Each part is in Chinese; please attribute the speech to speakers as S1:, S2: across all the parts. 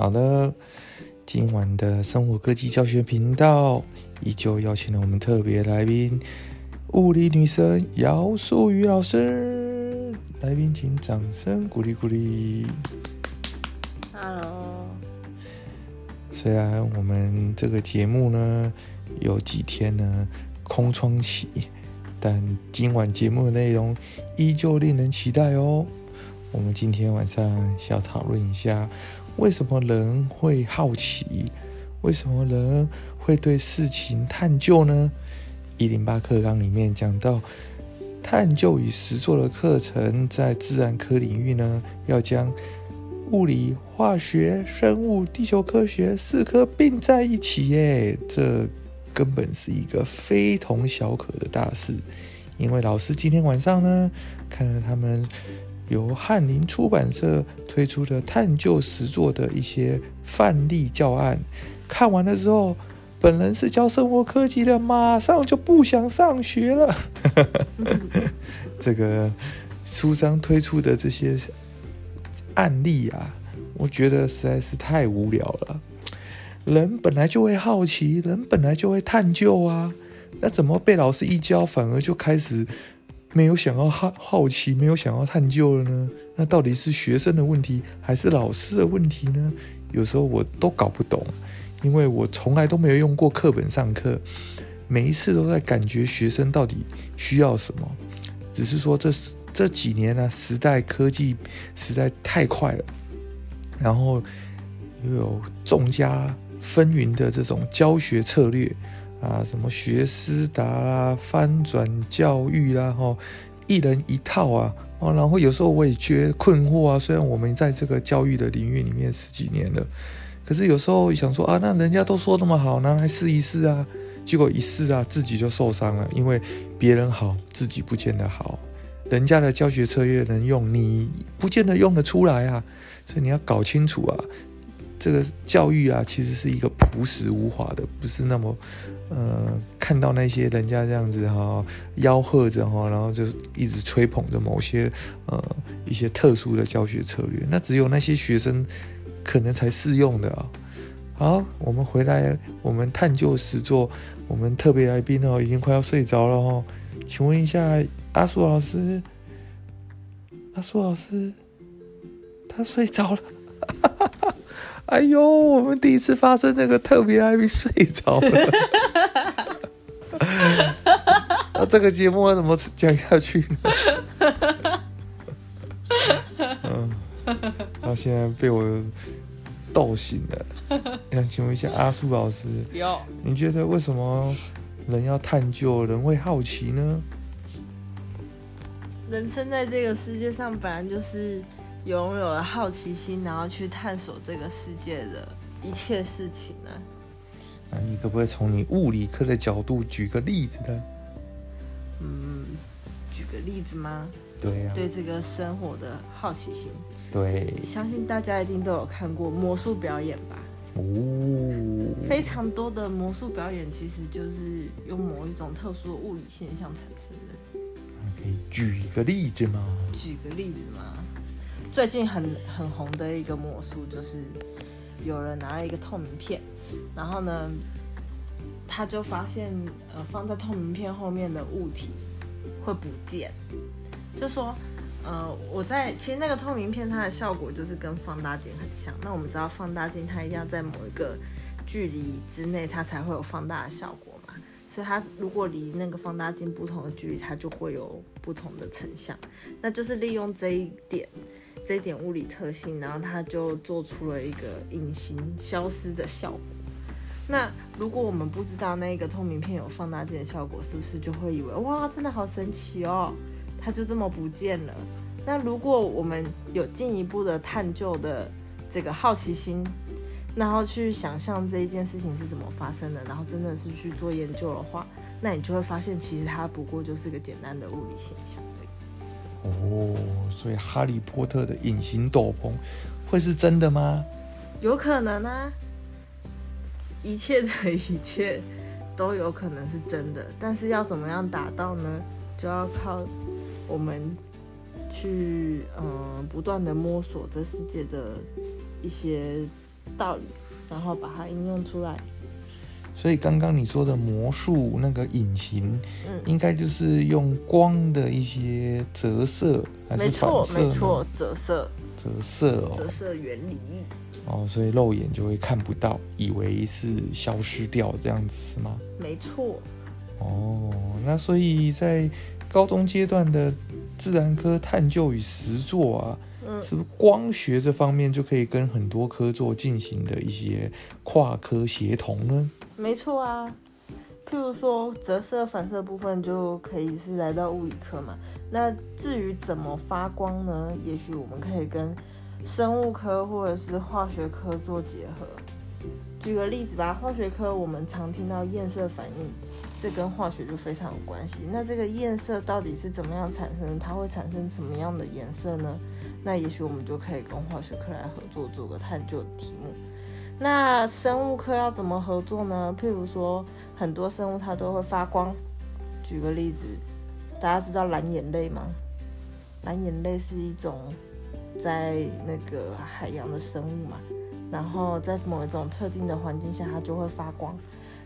S1: 好的，今晚的生活科技教学频道依旧邀请了我们特别来宾——物理女神姚素雨老师。来宾请掌声鼓励鼓励。
S2: Hello，
S1: 虽然我们这个节目呢有几天呢空窗期，但今晚节目的内容依旧令人期待哦。我们今天晚上想要讨论一下，为什么人会好奇，为什么人会对事情探究呢？一零八课纲里面讲到，探究与实作的课程在自然科领域呢，要将物理、化学、生物、地球科学四科并在一起耶，这根本是一个非同小可的大事。因为老师今天晚上呢，看了他们由翰林出版社推出的探究实作的一些范例教案，看完了之后，本人是教生活科技的，马上就不想上学了。这个书商推出的这些案例啊，我觉得实在是太无聊了。人本来就会好奇，人本来就会探究啊，那怎么被老师一教，反而就开始没有想要好好奇，没有想要探究了呢？那到底是学生的问题，还是老师的问题呢？有时候我都搞不懂，因为我从来都没有用过课本上课，每一次都在感觉学生到底需要什么。只是说这这几年呢、时代科技实在太快了，然后又有众家纷纭的这种教学策略啊，什么学思达啦、翻转教育啦，哈，一人一套啊，哦，然后有时候我也觉得困惑啊。虽然我们在这个教育的领域里面十几年了，可是有时候想说啊，那人家都说那么好，拿来试一试啊。结果一试啊，自己就受伤了，因为别人好，自己不见得好。人家的教学策略能用，你不见得用得出来啊。所以你要搞清楚啊，这个教育啊，其实是一个朴实无华的，不是那么呃，看到那些人家这样子哈、吆喝着哈、然后就一直吹捧着某些呃一些特殊的教学策略，那只有那些学生可能才适用的啊。好，我们回来，我们探究实作，我们特别来宾哦，已经快要睡着了哦。请问一下，阿树老师，阿树老师，他睡着了。哎呦，我们第一次发生那个特别来宾睡着了。那这个节目要怎么讲下去呢？嗯，他现在被我逗醒了。想请问一下阿树老师，
S2: 有
S1: 你觉得为什么人要探究，人会好奇呢？
S2: 人生在这个世界上，本来就是拥有了好奇心，然后去探索这个世界的一切事情呢。
S1: 那你可不可以从你物理科的角度举个例子呢？
S2: 嗯，举个例子吗？
S1: 对呀、
S2: 对这个生活的好奇心，
S1: 对，
S2: 相信大家一定都有看过魔术表演吧？
S1: 哦，
S2: 非常多的魔术表演其实就是用某一种特殊的物理现象产生的。
S1: 可以举一个例子吗？
S2: 举个例子嘛，最近很很红的一个魔术就是有人拿了一个透明片，然后呢，他就发现呃放在透明片后面的物体会不见，就说呃我在其实那个透明片它的效果就是跟放大镜很像，那我们知道放大镜它一定要在某一个距离之内它才会有放大的效果嘛。所以它如果离那个放大镜不同的距离，它就会有不同的成像。那就是利用这一点，这一点物理特性，然后它就做出了一个隐形消失的效果。那如果我们不知道那个透明片有放大镜的效果，是不是就会以为哇，真的好神奇哦，它就这么不见了？那如果我们有进一步的探究的这个好奇心，然后去想象这一件事情是怎么发生的，然后真的是去做研究的话，那你就会发现，其实它不过就是个简单的物理现象而已。
S1: 哦，所以哈利波特的隐形斗篷会是真的吗？
S2: 有可能啊，一切的一切都有可能是真的，但是要怎么样达到呢？就要靠我们去嗯、不断的摸索这世界的一些道理，然后把它应用出来。
S1: 所以刚刚你说的魔术那个隐形，
S2: 嗯，
S1: 应该就是用光的一些折射还是反射呢？
S2: 没错，折射
S1: 折射哦
S2: 折射原理。
S1: 哦，所以肉眼就会看不到，以为是消失掉这样子是吗？
S2: 没错，
S1: 哦，那所以在高中阶段的自然科探究与实作啊，
S2: 嗯
S1: 是不是光学这方面就可以跟很多科做进行的一些跨科协同呢？
S2: 没错啊。譬如说折射、反射部分就可以是来到物理科嘛。那至于怎么发光呢？也许我们可以跟生物科或者是化学科做结合。举个例子吧，化学科我们常听到焰色反应，这跟化学就非常有关系。那这个焰色到底是怎么样产生？它会产生什么样的颜色呢？那也许我们就可以跟化学科来合作，做个探究题目。那生物科要怎么合作呢？譬如说，很多生物它都会发光。举个例子，大家知道蓝眼泪吗？蓝眼泪是一种在那个海洋的生物嘛，然后在某一种特定的环境下，它就会发光。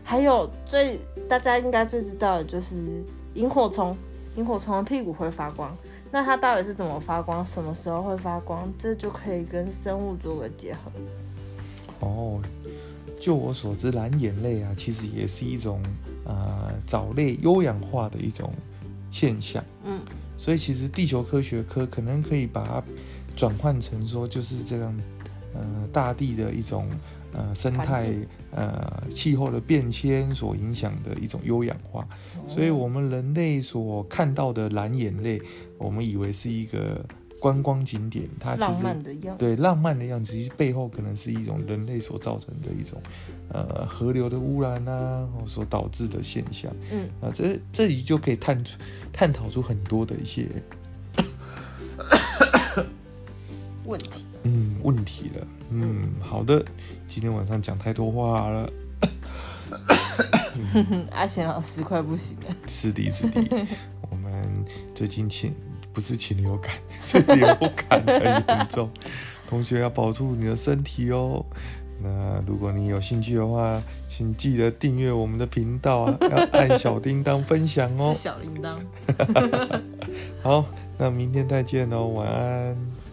S2: 还有最大家应该最知道的就是萤火虫，萤火虫的屁股会发光。那它到底是怎么发光？什么时候会发光？这就可以跟生物做个结合。
S1: 哦，就我所知，蓝眼泪啊，其实也是一种呃藻类优氧化的一种现象。
S2: 嗯，
S1: 所以其实地球科学科可能可以把它转换成说，就是这样，呃，大地的一种呃生态呃气候的变迁所影响的一种优氧化。所以我们人类所看到的蓝眼泪，我们以为是一个观光景点，它其
S2: 浪
S1: 实
S2: 漫的样子。
S1: 对浪漫的样子，其实背后可能是一种人类所造成的一种呃河流的污染啊，或所导致的现象。
S2: 嗯，
S1: 啊，这这里就可以探出探讨出很多的一些
S2: 问题。
S1: 嗯问题了。嗯，好的，今天晚上讲太多话了，
S2: 阿贤老师快不行了。
S1: 是的，是的，我们最近禽不是禽流感，是流感很严重，同学要保住你的身体哦。那如果你有兴趣的话，请记得订阅我们的频道啊，要按小叮当分享哦
S2: 是。小铃铛。
S1: 好，那明天再见喽，晚安。